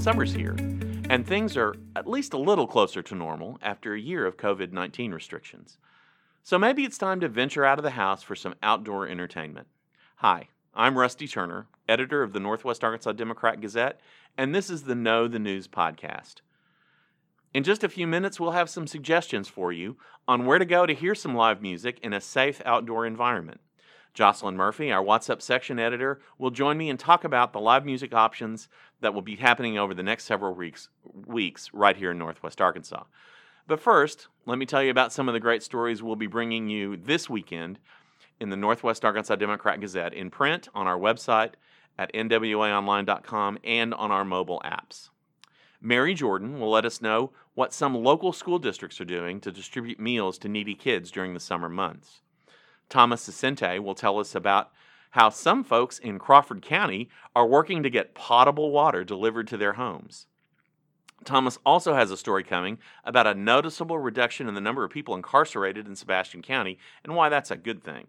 Summer's here, and things are at least a little closer to normal after a year of COVID 19 restrictions. So maybe it's time to venture out of the house for some outdoor entertainment. Hi, I'm Rusty Turner, editor of the Northwest Arkansas Democrat Gazette, and this is the Know the News podcast. In just a few minutes, we'll have some suggestions for you on where to go to hear some live music in a safe outdoor environment. Jocelyn Murphy, our What's Up section editor, will join me and talk about the live music options that will be happening over the next several weeks, weeks right here in Northwest Arkansas. But first, let me tell you about some of the great stories we'll be bringing you this weekend in the Northwest Arkansas Democrat Gazette in print on our website at nwaonline.com and on our mobile apps. Mary Jordan will let us know what some local school districts are doing to distribute meals to needy kids during the summer months. Thomas Saccente will tell us about how some folks in Crawford County are working to get potable water delivered to their homes. Thomas also has a story coming about a noticeable reduction in the number of people incarcerated in Sebastian County and why that's a good thing.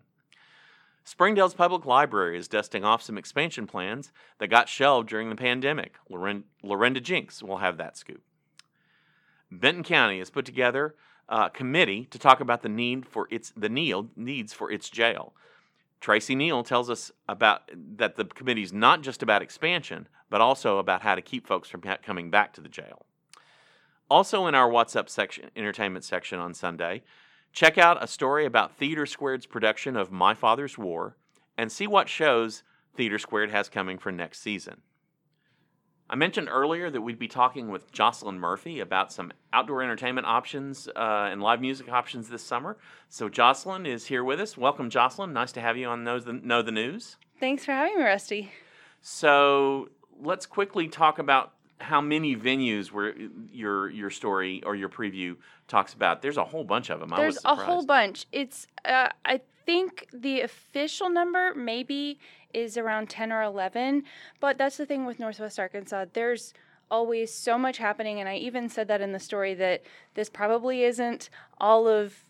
Springdale's Public Library is dusting off some expansion plans that got shelved during the pandemic. Laurinda Joenks will have that scoop. Benton County has put together a committee to talk about the need for its the Neal needs for its jail. Tracy Neal tells us about that the committee is not just about expansion, but also about how to keep folks from coming back to the jail. Also, in our What's Up section, entertainment section on Sunday, check out a story about Theater Squared's production of My Father's War and see what shows Theater Squared has coming for next season. I mentioned earlier that we'd be talking with Jocelyn Murphy about some outdoor entertainment options uh, and live music options this summer. So Jocelyn is here with us. Welcome, Jocelyn. Nice to have you on Know the, know the News. Thanks for having me, Rusty. So let's quickly talk about how many venues where your your story or your preview talks about. There's a whole bunch of them. There's a whole bunch. It's uh, I think the official number maybe is around 10 or 11. But that's the thing with Northwest Arkansas. There's always so much happening. And I even said that in the story that this probably isn't all of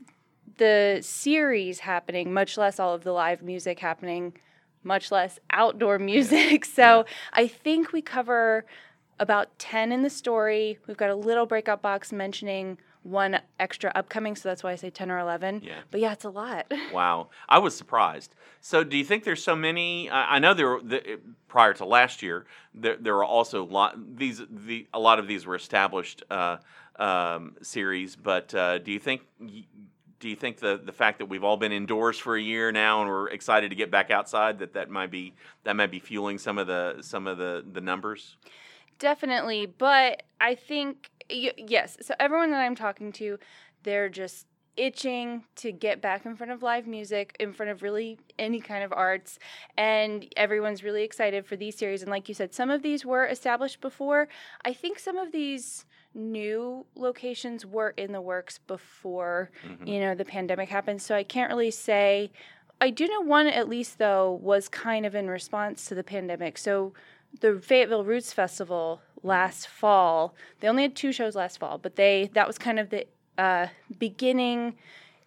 the series happening, much less all of the live music happening, much less outdoor music. so I think we cover about 10 in the story. We've got a little breakout box mentioning one extra upcoming, so that's why I say 10 or 11. Yeah. But yeah, it's a lot. wow. I was surprised. So do you think there's so many? I know there were, the, prior to last year, there, there were also a lot, these, the, a lot of these were established uh, um, series, but uh, do you think do you think the the fact that we've all been indoors for a year now and we're excited to get back outside that that might be that might be fueling some of the some of the the numbers definitely but i think yes. So everyone that I'm talking to, they're just itching to get back in front of live music, in front of really any kind of arts, and everyone's really excited for these series. And like you said, some of these were established before. I think some of these new locations were in the works before mm-hmm. you know the pandemic happened. So I can't really say. I do know one at least though was kind of in response to the pandemic. So the Fayetteville Roots Festival last fall. They only had two shows last fall, but they that was kind of the uh, beginning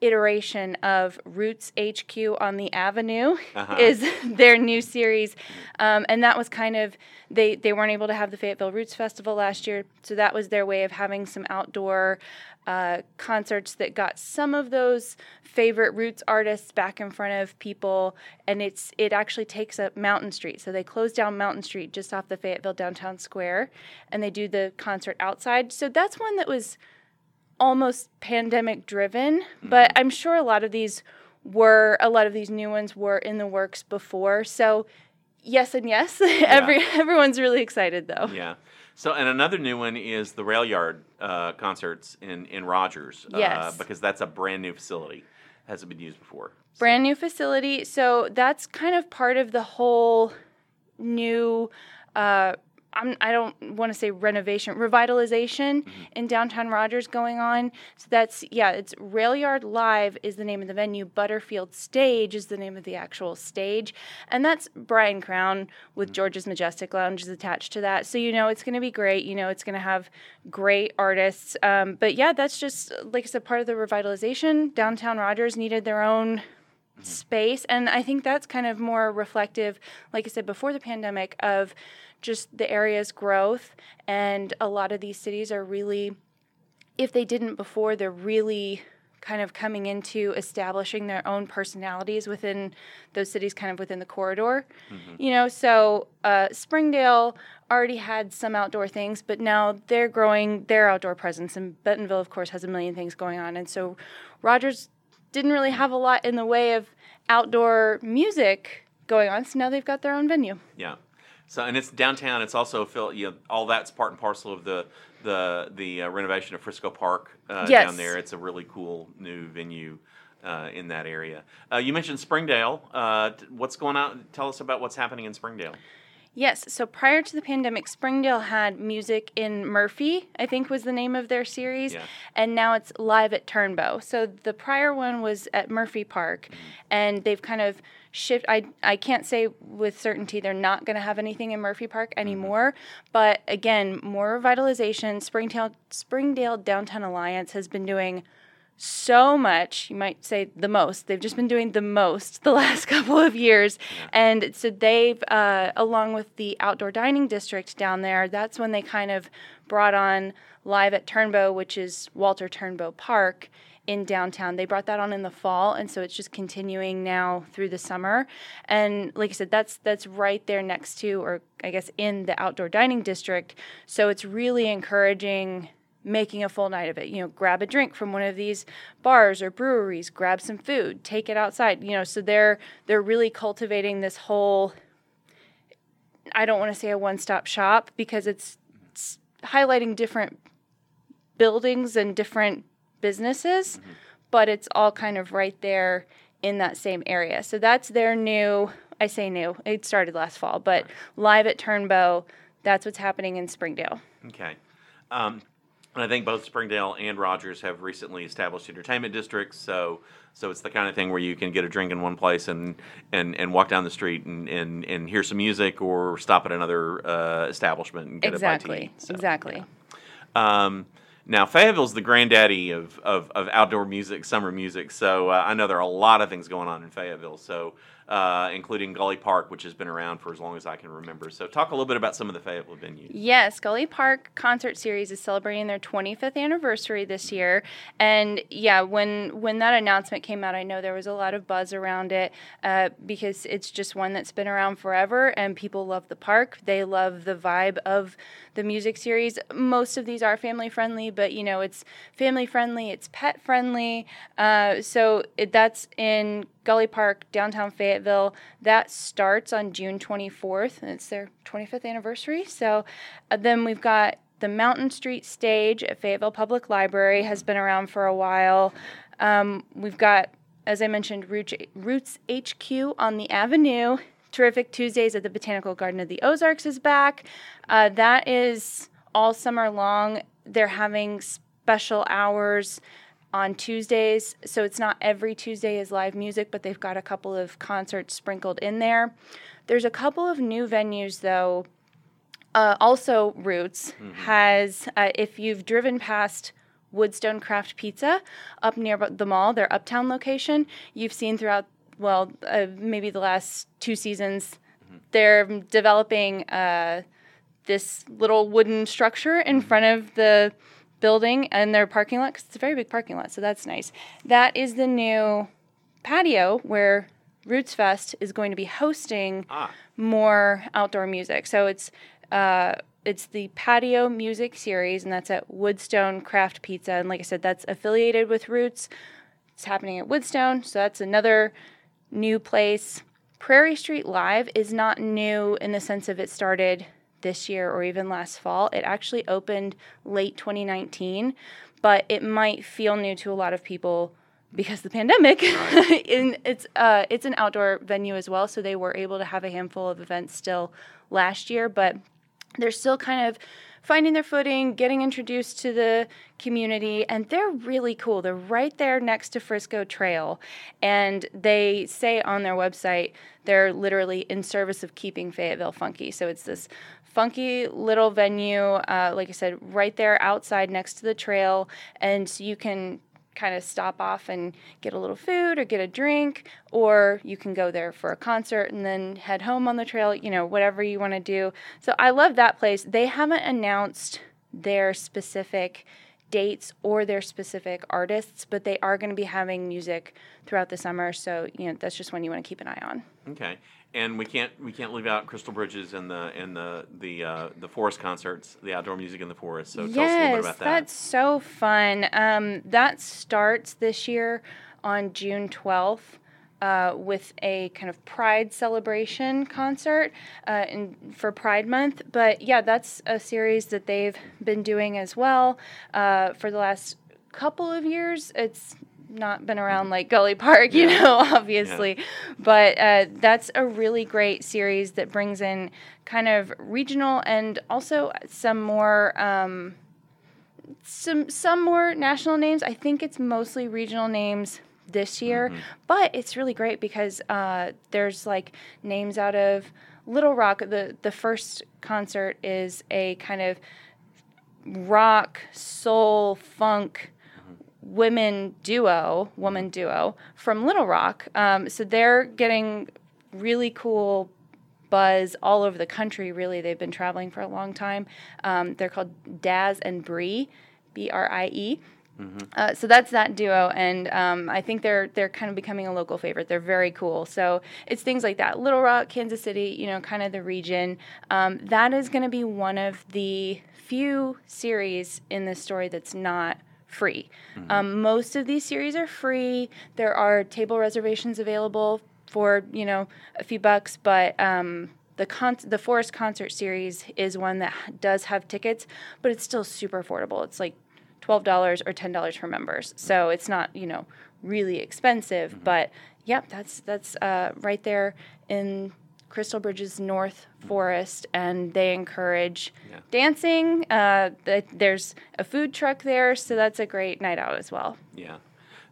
iteration of Roots HQ on the Avenue uh-huh. is their new series, um, and that was kind of they they weren't able to have the Fayetteville Roots Festival last year, so that was their way of having some outdoor uh, concerts that got some of those favorite roots artists back in front of people. And it's it actually takes up mountain street. So they close down mountain street just off the fayetteville downtown square and they do the concert outside. So that's one that was almost pandemic driven mm-hmm. but i'm sure a lot of these were a lot of these new ones were in the works before so yes and yes yeah. every everyone's really excited though yeah so, and another new one is the Rail Yard uh, concerts in in Rogers. Uh, yes. Uh, because that's a brand new facility, hasn't been used before. So. Brand new facility. So that's kind of part of the whole new uh, I'm, I do not want to say renovation, revitalization mm-hmm. in downtown Rogers going on. So that's, yeah, it's Rail Yard Live is the name of the venue. Butterfield Stage is the name of the actual stage. And that's Brian Crowne with mm-hmm. George's Majestic Lounge is attached to that. So, you know, it's going to be great. You know, it's going to have great artists. Um, but yeah, that's just, like I said, part of the revitalization. Downtown Rogers needed their own space. And I think that's kind of more reflective, like I said, before the pandemic, of just the area's growth. And a lot of these cities are really, if they didn't before, they're really kind of coming into establishing their own personalities within those cities, kind of within the corridor. Mm-hmm. You know, so uh, Springdale already had some outdoor things, but now they're growing their outdoor presence. And Bentonville, of course, has a million things going on. And so Rogers didn't really have a lot in the way of outdoor music going on. So now they've got their own venue. Yeah. So and it's downtown. It's also you know all that's part and parcel of the the the uh, renovation of Frisco Park uh, yes. down there. It's a really cool new venue. Uh, in that area, uh, you mentioned Springdale. Uh, what's going on? Tell us about what's happening in Springdale. Yes. So prior to the pandemic, Springdale had music in Murphy, I think was the name of their series. Yeah. And now it's live at Turnbow. So the prior one was at Murphy Park. Mm-hmm. And they've kind of shift I I can't say with certainty they're not going to have anything in Murphy Park mm-hmm. anymore, mm-hmm. but again, more revitalization. Springdale Springdale Downtown Alliance has been doing so much, you might say the most. They've just been doing the most the last couple of years. And so they've, uh, along with the outdoor dining district down there, that's when they kind of brought on Live at Turnbow, which is Walter Turnbow Park in downtown. They brought that on in the fall, and so it's just continuing now through the summer. And like I said, that's that's right there next to, or I guess in the outdoor dining district. So it's really encouraging making a full night of it. You know, grab a drink from one of these bars or breweries, grab some food, take it outside. You know, so they're they're really cultivating this whole. I don't want to say a one-stop shop because it's, it's highlighting different buildings and different businesses, mm-hmm. but it's all kind of right there in that same area. So that's their new. I say new. It started last fall, but live at Turnbow. That's what's happening in Springdale. Okay. Um, and I think both Springdale and Rogers have recently established entertainment districts. So, so it's the kind of thing where you can get a drink in one place and and, and walk down the street and, and, and hear some music or stop at another uh, establishment and get exactly. a bite to eat. So, exactly. Yeah. Um, now, Fayetteville's the granddaddy of, of, of outdoor music, summer music. So uh, I know there are a lot of things going on in Fayetteville. So uh, including Gulley Park, which has been around for as long as I can remember. So, talk a little bit about some of the Fayetteville venues. Yes, Gulley Park Concert Series is celebrating their 25th anniversary this year, and yeah, when when that announcement came out, I know there was a lot of buzz around it uh, because it's just one that's been around forever, and people love the park. They love the vibe of the music series. Most of these are family friendly, but you know, it's family friendly, it's pet friendly. Uh, so it, that's in Gulley Park, downtown Fayetteville. That starts on June 24th, and it's their 25th anniversary. So uh, then we've got the Mountain Street stage at Fayetteville Public Library has been around for a while. Um, we've got, as I mentioned, Roots HQ on the Avenue Terrific Tuesdays at the Botanical Garden of the Ozarks is back. Uh, that is all summer long. They're having special hours on Tuesdays. So it's not every Tuesday is live music, but they've got a couple of concerts sprinkled in there. There's a couple of new venues, though. Uh, also, Roots mm-hmm. has, uh, if you've driven past Woodstone Craft Pizza up near the mall, their uptown location, you've seen throughout well, uh, maybe the last two seasons, mm-hmm. they're developing uh, this little wooden structure in mm-hmm. front of the building and their parking lot. Cause it's a very big parking lot, so that's nice. That is the new patio where Roots Fest is going to be hosting ah. more outdoor music. So it's uh, it's the patio music series, and that's at Woodstone Craft Pizza. And like I said, that's affiliated with Roots. It's happening at Woodstone, so that's another new place. Prairie Street Live is not new in the sense of it started this year or even last fall. It actually opened late 2019, but it might feel new to a lot of people because the pandemic. In, it's uh, it's an outdoor venue as well, so they were able to have a handful of events still last year, but they're still kind of finding their footing, getting introduced to the community, and they're really cool. They're right there next to Frisco Trail, and they say on their website they're literally in service of keeping Fayetteville funky. So it's this funky little venue, uh, like I said, right there outside next to the trail, and you can kind of stop off and get a little food or get a drink, or you can go there for a concert and then head home on the trail, you know, whatever you want to do. So I love that place. They haven't announced their specific dates or their specific artists, but they are going to be having music throughout the summer. So, you know, that's just one you want to keep an eye on. Okay. And we can't we can't leave out Crystal Bridges and the and the the uh, the forest concerts, the outdoor music in the forest. So yes, tell us a little bit about that. that's so fun. Um, that starts this year on June twelfth. Uh, with a kind of Pride celebration concert uh, in, for Pride Month. But yeah, that's a series that they've been doing as well uh, for the last couple of years. It's not been around like Gulley Park, you Yeah. know, obviously. But uh, that's a really great series that brings in kind of regional and also some more. Um, some some more national names. I think it's mostly regional names this year, but it's really great because uh, there's like names out of Little Rock. the The first concert is a kind of rock, soul, funk women duo, woman duo from Little Rock. Um, so they're getting really cool buzz all over the country. Really, they've been traveling for a long time. Um, they're called Dazz and Brie, B R I E. Uh, so that's that duo, and um, I think they're they're kind of becoming a local favorite. They're very cool. So it's things like that, Little Rock, Kansas City, you know, kind of the region. Um, that is going to be one of the few series in this story that's not free. Um, most of these series are free. There are table reservations available for you know a few bucks, but um, the con- the Forest concert series is one that does have tickets, but it's still super affordable. It's like twelve dollars or ten dollars for members, so it's not you know really expensive. But yep, that's that's uh, right there in Crystal Bridges North Forest, and they encourage Yeah. dancing. Uh, th- there's a food truck there, so that's a great night out as well. Yeah.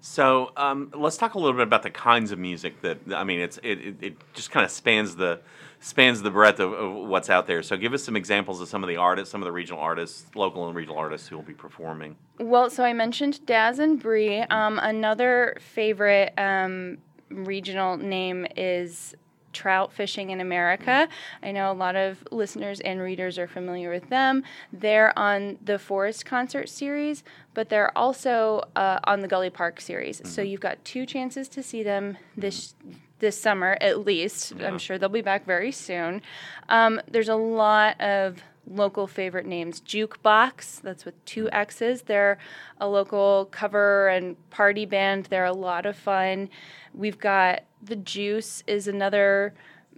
So um, let's talk a little bit about the kinds of music that I mean. It's it, it, it just kind of spans the spans the breadth of, of what's out there. So give us some examples of some of the artists, some of the regional artists, local and regional artists who will be performing. Well, so I mentioned Dazz and Brie. Um, another favorite um, regional name is Trout Fishing in America. I know a lot of listeners and readers are familiar with them. They're on the Forest concert series, but they're also uh, on the Gulley Park series. So you've got two chances to see them this this summer at least. I'm sure they'll be back very soon. Um, there's a lot of local favorite names. Jukebox, that's with two X's. They're a local cover and party band. They're a lot of fun. We've got The Juice is another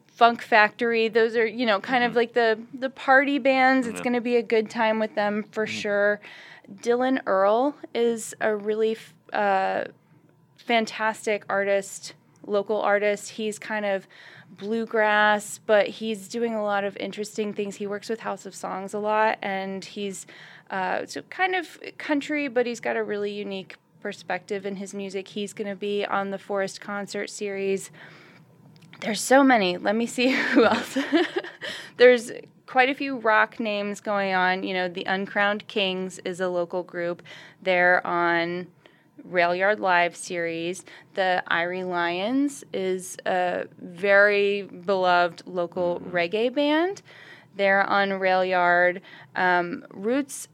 Funk Factory. Those are, you know, kind of like the the party bands. It's Yeah. going to be a good time with them for sure. Dylan Earl is a really f- uh, fantastic artist, local artist. He's kind of bluegrass, but he's doing a lot of interesting things. He works with House of Songs a lot, and he's uh, so kind of country, but he's got a really unique perspective in his music. He's going to be on the Forest concert series. There's so many. Let me see who else. There's quite a few rock names going on. You know, the Uncrowned Kings is a local group. They're on Rail Yard Live series. The Irie Lions is a very beloved local reggae band. They're on Rail Yard. Um, Roots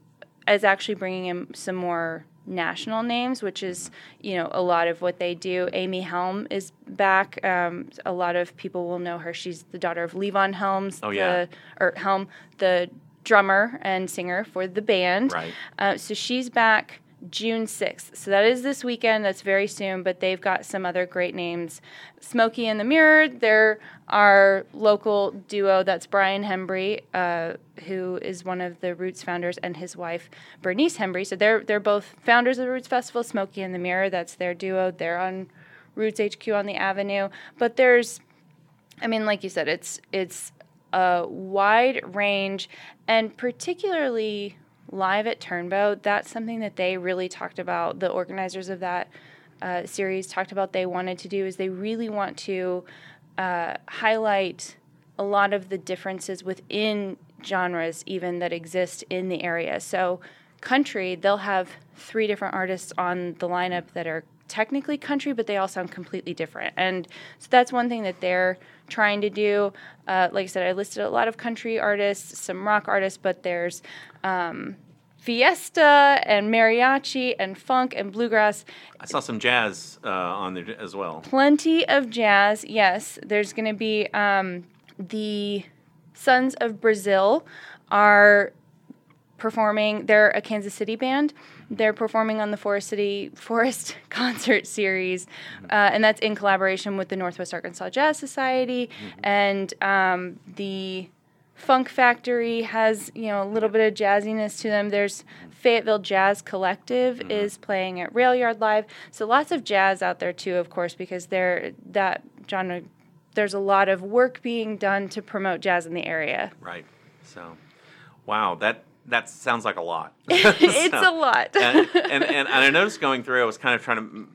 is actually bringing in some more national names, which is you know a lot of what they do. Amy Helm is back. Um, a lot of people will know her. She's the daughter of Levon Helms, Oh, yeah. the, or Helm, the drummer and singer for the band. Right. Uh, so she's back June 6th. So that is this weekend. That's very soon, but they've got some other great names. Smokey and the Mirror, they're our local duo. That's Bryan Hembree, uh, who is one of the Roots founders, and his wife, Bernice Hembree. So they're, they're both founders of the Roots Festival. Smokey and the Mirror, that's their duo. They're on Roots HQ on the Avenue. But there's I mean, like you said, it's it's a wide range, and particularly live at Turnbow. That's something that they really talked about. The organizers of that uh, series talked about they wanted to do is they really want to uh, highlight a lot of the differences within genres, even that exist in the area. So. country, they'll have three different artists on the lineup that are technically country, but they all sound completely different. And so that's one thing that they're trying to do. Uh, like I said, I listed a lot of country artists, some rock artists, but there's um, fiesta and mariachi and funk and bluegrass. I saw some jazz uh, on there as well. Plenty of jazz. Yes, there's going to be um, the Sons of Brazil are performing. They're a Kansas City band. They're performing on the Forest City Forest Concert Series, uh, and that's in collaboration with the Northwest Arkansas Jazz Society mm-hmm. and um, the Funk Factory has you know a little bit of jazziness to them. There's Fayetteville Jazz Collective mm-hmm. is playing at Rail Yard Live, so lots of jazz out there too, of course, because they're that genre. There's a lot of work being done to promote jazz in the area. Right. So, wow, that that sounds like a lot. it's so, a lot. and, and, and, I noticed going through, I was kind of trying to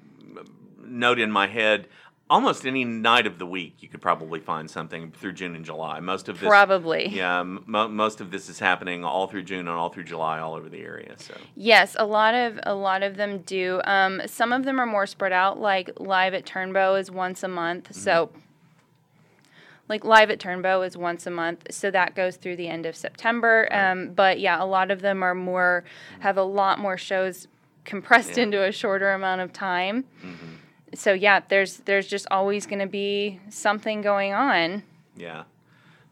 note in my head almost any night of the week you could probably find something through June and July. Most of this probably yeah, most of this is happening all through June and all through July all over the area. So yes, a lot of a lot of them do. Um, some of them are more spread out. Like live at Turnbow is once a month, mm-hmm. so like live at Turnbow is once a month, so that goes through the end of September. Um, but yeah, a lot of them are more have a lot more shows compressed yeah. into a shorter amount of time. Mm-hmm. So yeah, there's there's just always going to be something going on. Yeah.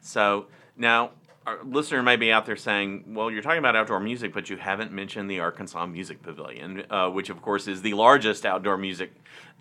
So now our listener may be out there saying, "Well, you're talking about outdoor music, but you haven't mentioned the Arkansas Music Pavilion, uh, which of course is the largest outdoor music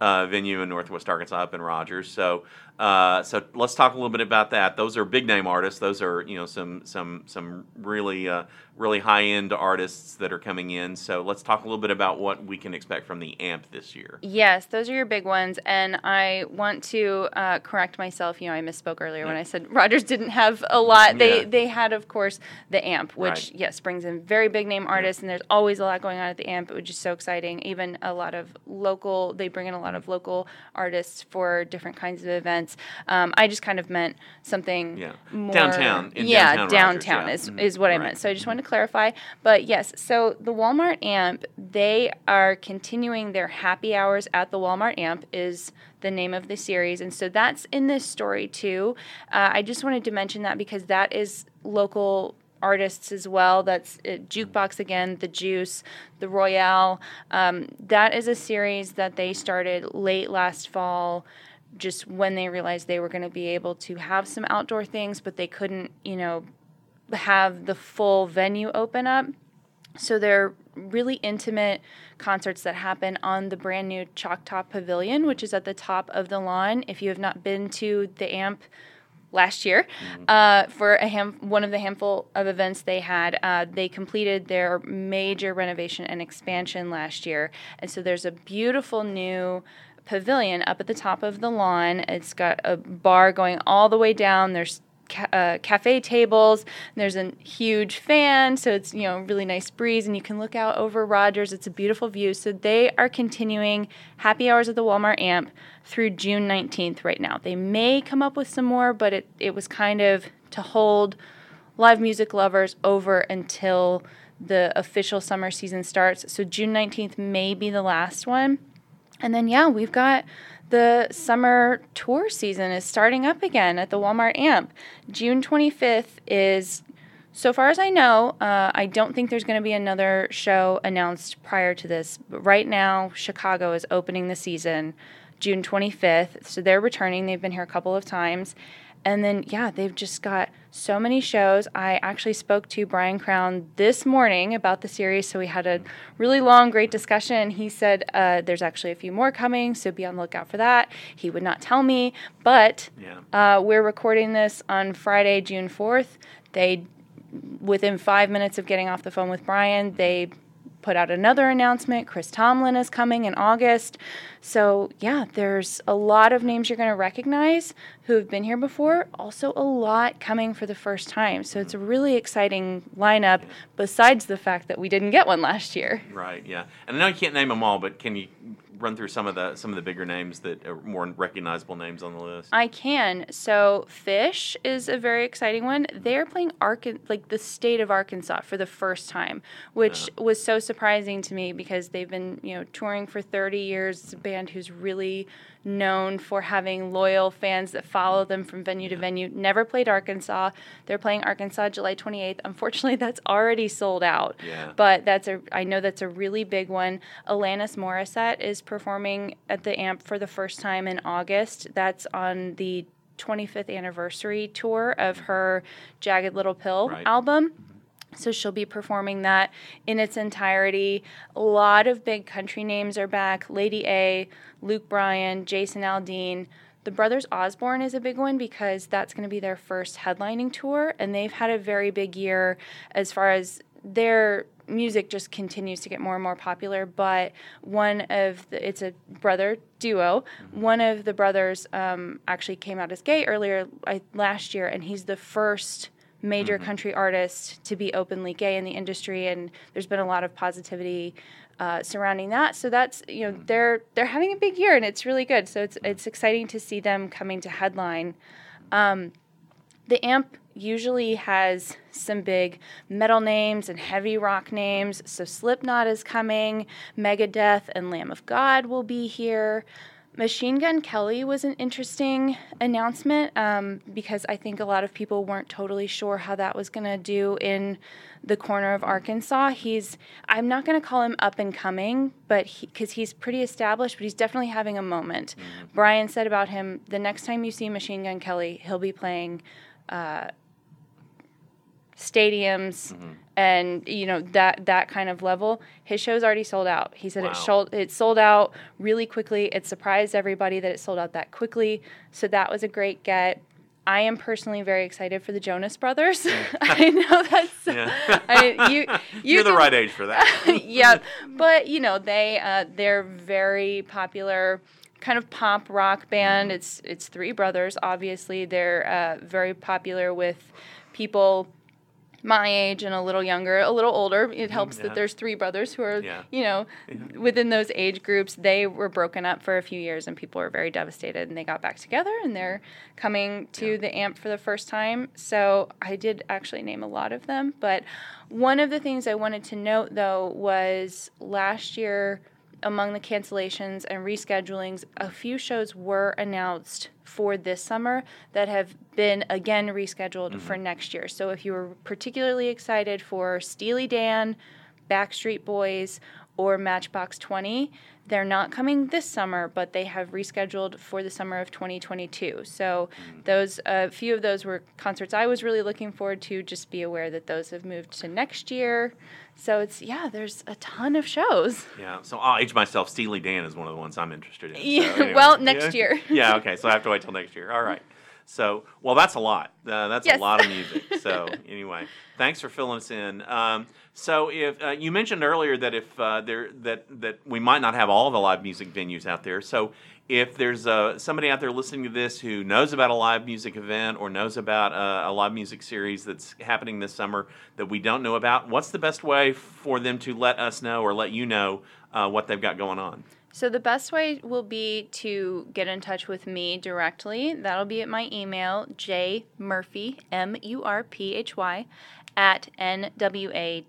uh, venue in Northwest Arkansas up in Rogers." So uh, so let's talk a little bit about that. Those are big name artists. Those are you know some some some really uh, really high end artists that are coming in. So let's talk a little bit about what we can expect from the AMP this year. Yes, those are your big ones, and I want to uh, correct myself. You know, I misspoke earlier yeah. when I said Rogers didn't have a lot. They yeah. they had of course the AMP, which right. yes brings in very big name artists, yeah. and there's always a lot going on at the AMP, which is so exciting. Even a lot of local. They bring in a lot of local artists for different kinds of events. Um, I just kind of meant something yeah. more downtown. yeah, downtown, downtown Rogers, is yeah. is what right. I meant. So I just wanted to clarify. But yes, so the Walmart Amp, they are continuing their happy hours at the Walmart Amp is the name of the series, and so that's in this story too. Uh, I just wanted to mention that because that is local artists as well. That's uh, Jukebox again, The Juice, The Royale. Um, that is a series that they started late last fall just when they realized they were going to be able to have some outdoor things, but they couldn't, you know, have the full venue open up. So they're really intimate concerts that happen on the brand new Chalk Pavilion, which is at the top of the lawn. If you have not been to the AMP last year mm-hmm. uh, for a ham- one of the handful of events they had, uh, they completed their major renovation and expansion last year, and so there's a beautiful new pavilion up at the top of the lawn. It's got a bar going all the way down. There's ca- uh, cafe tables. There's a huge fan, so it's you know really nice breeze, and you can look out over Rogers. It's a beautiful view. So they are continuing happy hours at the Walmart Amp through June 19th right now. They may come up with some more, but it it was kind of to hold live music lovers over until the official summer season starts. So June 19th may be the last one. And then, yeah, we've got the summer tour season is starting up again at the Walmart Amp. June 25th is, so far as I know, uh, I don't think there's going to be another show announced prior to this. But right now, Chicago is opening the season June 25th. So they're returning. They've been here a couple of times. And then, yeah, they've just got so many shows. I actually spoke to Brian Crowne this morning about the series, so we had a really long, great discussion. He said uh, there's actually a few more coming, so be on the lookout for that. He would not tell me, but yeah. uh, we're recording this on Friday, June 4th. They, within five minutes of getting off the phone with Brian, they put out another announcement. Chris Tomlin is coming in August. So, yeah, there's a lot of names you're going to recognize who have been here before, also a lot coming for the first time. So, it's a really exciting lineup besides the fact that we didn't get one last year. Right, yeah. And I know you can't name them all, but can you run through some of the some of the bigger names that are more recognizable names on the list? I can. So Phish is a very exciting one. They're playing Arkan like the state of Arkansas for the first time, which Yeah. was so surprising to me because they've been you know touring for 30 years. It's a band who's really known for having loyal fans that follow them from venue to venue. Never played Arkansas. They're playing Arkansas July 28th. Unfortunately, that's already sold out. Yeah. But that's a I know that's a really big one. Alanis Morissette is performing at the AMP for the first time in August. That's on the 25th anniversary tour of her Jagged Little Pill Right. album. Mm-hmm. So she'll be performing that in its entirety. A lot of big country names are back. Lady A, Luke Bryan, Jason Aldean. The Brothers Osborne is a big one because that's going to be their first headlining tour, and they've had a very big year as far as their music just continues to get more and more popular. But one of the, it's a brother duo. One of the brothers um, actually came out as gay earlier I, last year, and he's the first major country artist to be openly gay in the industry, and there's been a lot of positivity uh, surrounding that. So that's you know they're they're having a big year, and it's really good. So it's it's exciting to see them coming to headline. Um, the amp usually has some big metal names and heavy rock names. So Slipknot is coming, Megadeth and Lamb of God will be here. Machine Gun Kelly was an interesting announcement um, because I think a lot of people weren't totally sure how that was going to do in the corner of Arkansas. He's, I'm not going to call him up and coming, but because he's pretty established, but he's definitely having a moment. Brian said about him the next time you see Machine Gun Kelly, he'll be playing uh, stadiums and you know that that kind of level his show's already sold out he said it sold it sold out really quickly it surprised everybody that it sold out that quickly so that was a great get I am personally very excited for the Jonas Brothers. I know that's Yeah. I, you. You You're the right age for that. yeah, But you know, they uh, they're very popular kind of pop rock band. It's it's three brothers, obviously. They're uh, very popular with people my age and a little younger, a little older. It helps yeah. that there's three brothers who are, Yeah. you know, within those age groups. They were broken up for a few years and people were very devastated and they got back together and they're coming to Yeah. the AMP for the first time. So I did actually name a lot of them. But one of the things I wanted to note though was last year among the cancellations and reschedulings, a few shows were announced for this summer that have been again rescheduled mm-hmm. for next year. So if you were particularly excited for Steely Dan, Backstreet Boys, or Matchbox 20, they're not coming this summer, but they have rescheduled for the summer of 2022. So mm. those a few of those were concerts I was really looking forward to. Just be aware that those have moved to next year. So it's yeah, there's a ton of shows. Yeah, so I'll age myself. Steely Dan is one of the ones I'm interested in. so Yeah, anyway. well, next Yeah. year. yeah, okay, so I have to wait till next year. All right. So, well, that's a lot. Uh, that's Yes. a lot of music. So, anyway, thanks for filling us in. Um, so, if uh, you mentioned earlier that if uh, there that that we might not have all the live music venues out there, so if there's uh, somebody out there listening to this who knows about a live music event or knows about uh, a live music series that's happening this summer that we don't know about, what's the best way for them to let us know or let you know uh, what they've got going on? So the best way will be to get in touch with me directly. That'll be at my email, jmurphy, M U R P H Y, at nwadg.com.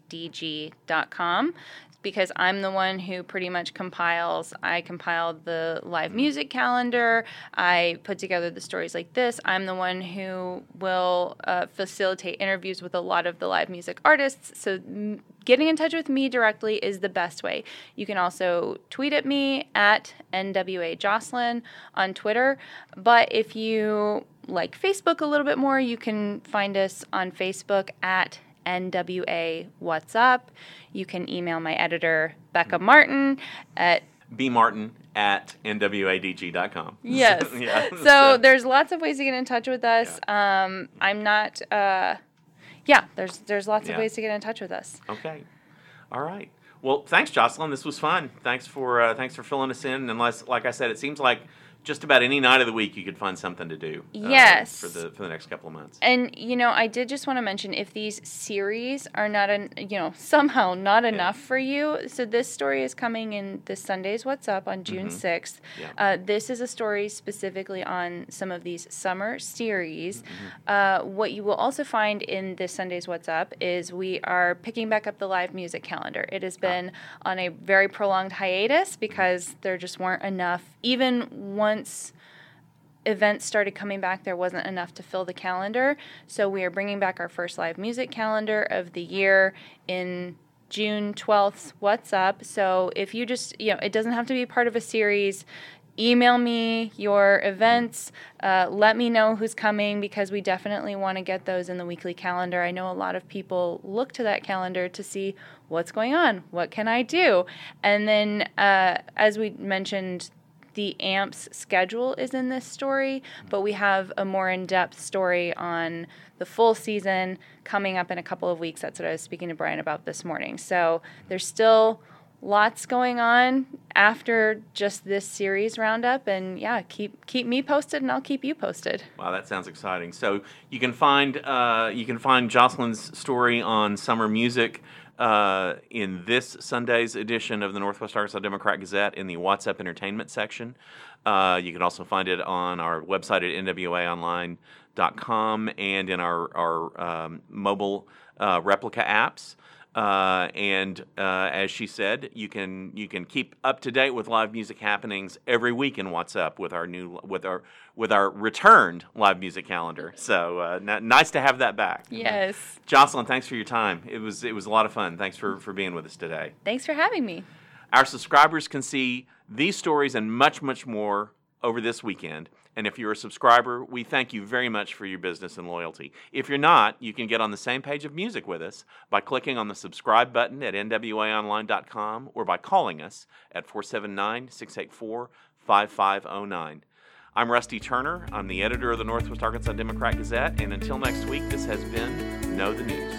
Because I'm the one who pretty much compiles. I compile the live music calendar. I put together the stories like this. I'm the one who will uh, facilitate interviews with a lot of the live music artists. So m- getting in touch with me directly is the best way. You can also tweet at me at NWA Jocelyn on Twitter. But if you like Facebook a little bit more, you can find us on Facebook at NWA What's Up. You can email my editor, Becca Martin, at bmartin at nwadg.com. Yes. yeah. so, there's lots of ways to get in touch with us. Um, I'm not. Uh, yeah, there's there's lots Yeah. of ways to get in touch with us. Okay. All right. Well, thanks, Jocelyn. This was fun. Thanks for uh, thanks for filling us in. Unless, like I said, it seems like just about any night of the week you could find something to do. uh, Yes. for the for the next couple of months. And you know, I did just want to mention if these series are not an you know somehow not enough for you. So this story is coming in this Sunday's What's Up on June Mhm. 6th. Yeah. Uh, this is a story specifically on some of these summer series. Mm-hmm. Uh, what you will also find in this Sunday's What's Up is we are picking back up the live music calendar. It Ah. has been on a very prolonged hiatus because there just weren't enough, even once events started coming back, there wasn't enough to fill the calendar. So we are bringing back our first live music calendar of the year in June 12th. What's up? So if you just, you know, it doesn't have to be part of a series. Email me your events. Uh, let me know who's coming because we definitely want to get those in the weekly calendar. I know a lot of people look to that calendar to see what's going on, what can I do, and then uh, as we mentioned the AMPS schedule is in this story, but we have a more in depth story on the full season coming up in a couple of weeks. That's what I was speaking to Brian about this morning. So there's still lots going on after just this series roundup and yeah keep keep me posted and i'll keep you posted Wow, that sounds exciting. So you can find uh, you can find Jocelyn's story on summer music uh, in this Sunday's edition of the Northwest Arkansas Democrat Gazette in the What's Up Entertainment section. Uh, you can also find it on our website at nwaonline.com and in our our um, mobile uh, replica apps. Uh, and uh, as she said, you can you can keep up to date with live music happenings every week in What's Up with our new with our with our returned live music calendar. So uh, n- nice to have that back. yes Jocelyn, thanks for your time. It was it was a lot of fun. Thanks for for being with us today. thanks for having me Our subscribers can see these stories and much, much more over this weekend. And if you're a subscriber, we thank you very much for your business and loyalty. If you're not, you can get on the same page of music with us by clicking on the subscribe button at nwaonline.com or by calling us at 479 684 5509. I'm Rusty Turner. I'm the editor of the Northwest Arkansas Democrat Gazette. And until next week, this has been Know the News.